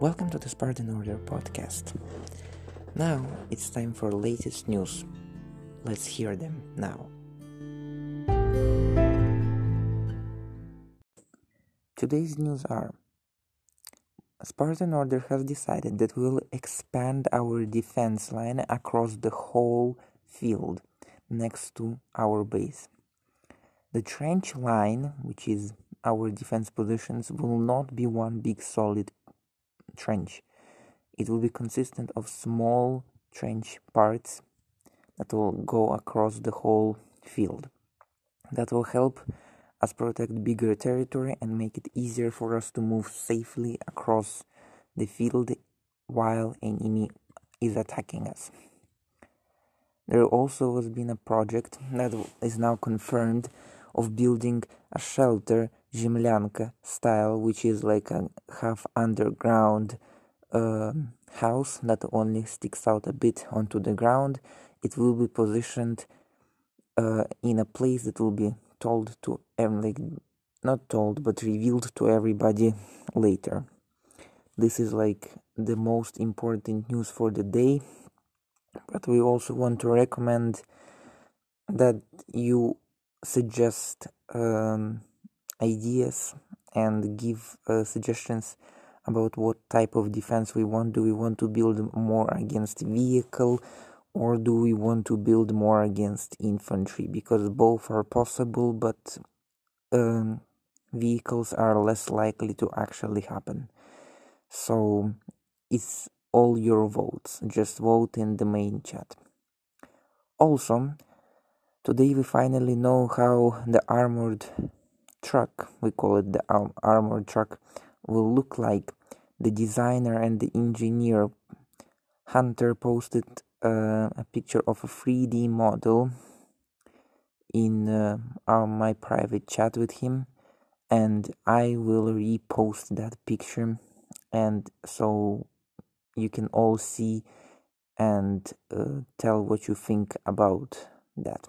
Welcome to the Spartan Order podcast. Now it's time for latest news. Let's hear them now. Today's news are Spartan Order has decided that we will expand our defense line across the whole field next to our base. The trench line, which is our defense positions, will not be one big solid trench. It will be consistent of small trench parts that will go across the whole field. That will help us protect bigger territory and make it easier for us to move safely across the field while enemy is attacking us. There also has been a project that is now confirmed of building a shelter Zemlyanka style, which is like a half underground uh, house that only sticks out a bit onto the ground. It will be positioned uh, in a place that will be told to like not told but revealed to everybody later. This is like the most important news for the day, but we also want to recommend that you suggest um, ideas and give uh, suggestions about what type of defense we want. Do we want to build more against vehicle or do we want to build more against infantry? Because both are possible, but um, vehicles are less likely to actually happen. So it's all your votes. Just vote in the main chat. Also, today we finally know how the armored truck, we call it the armored truck, will look like. The designer and the engineer Hunter posted uh, a picture of a 3D model in uh, my private chat with him, and I will repost that picture, and so you can all see and uh, tell what you think about that.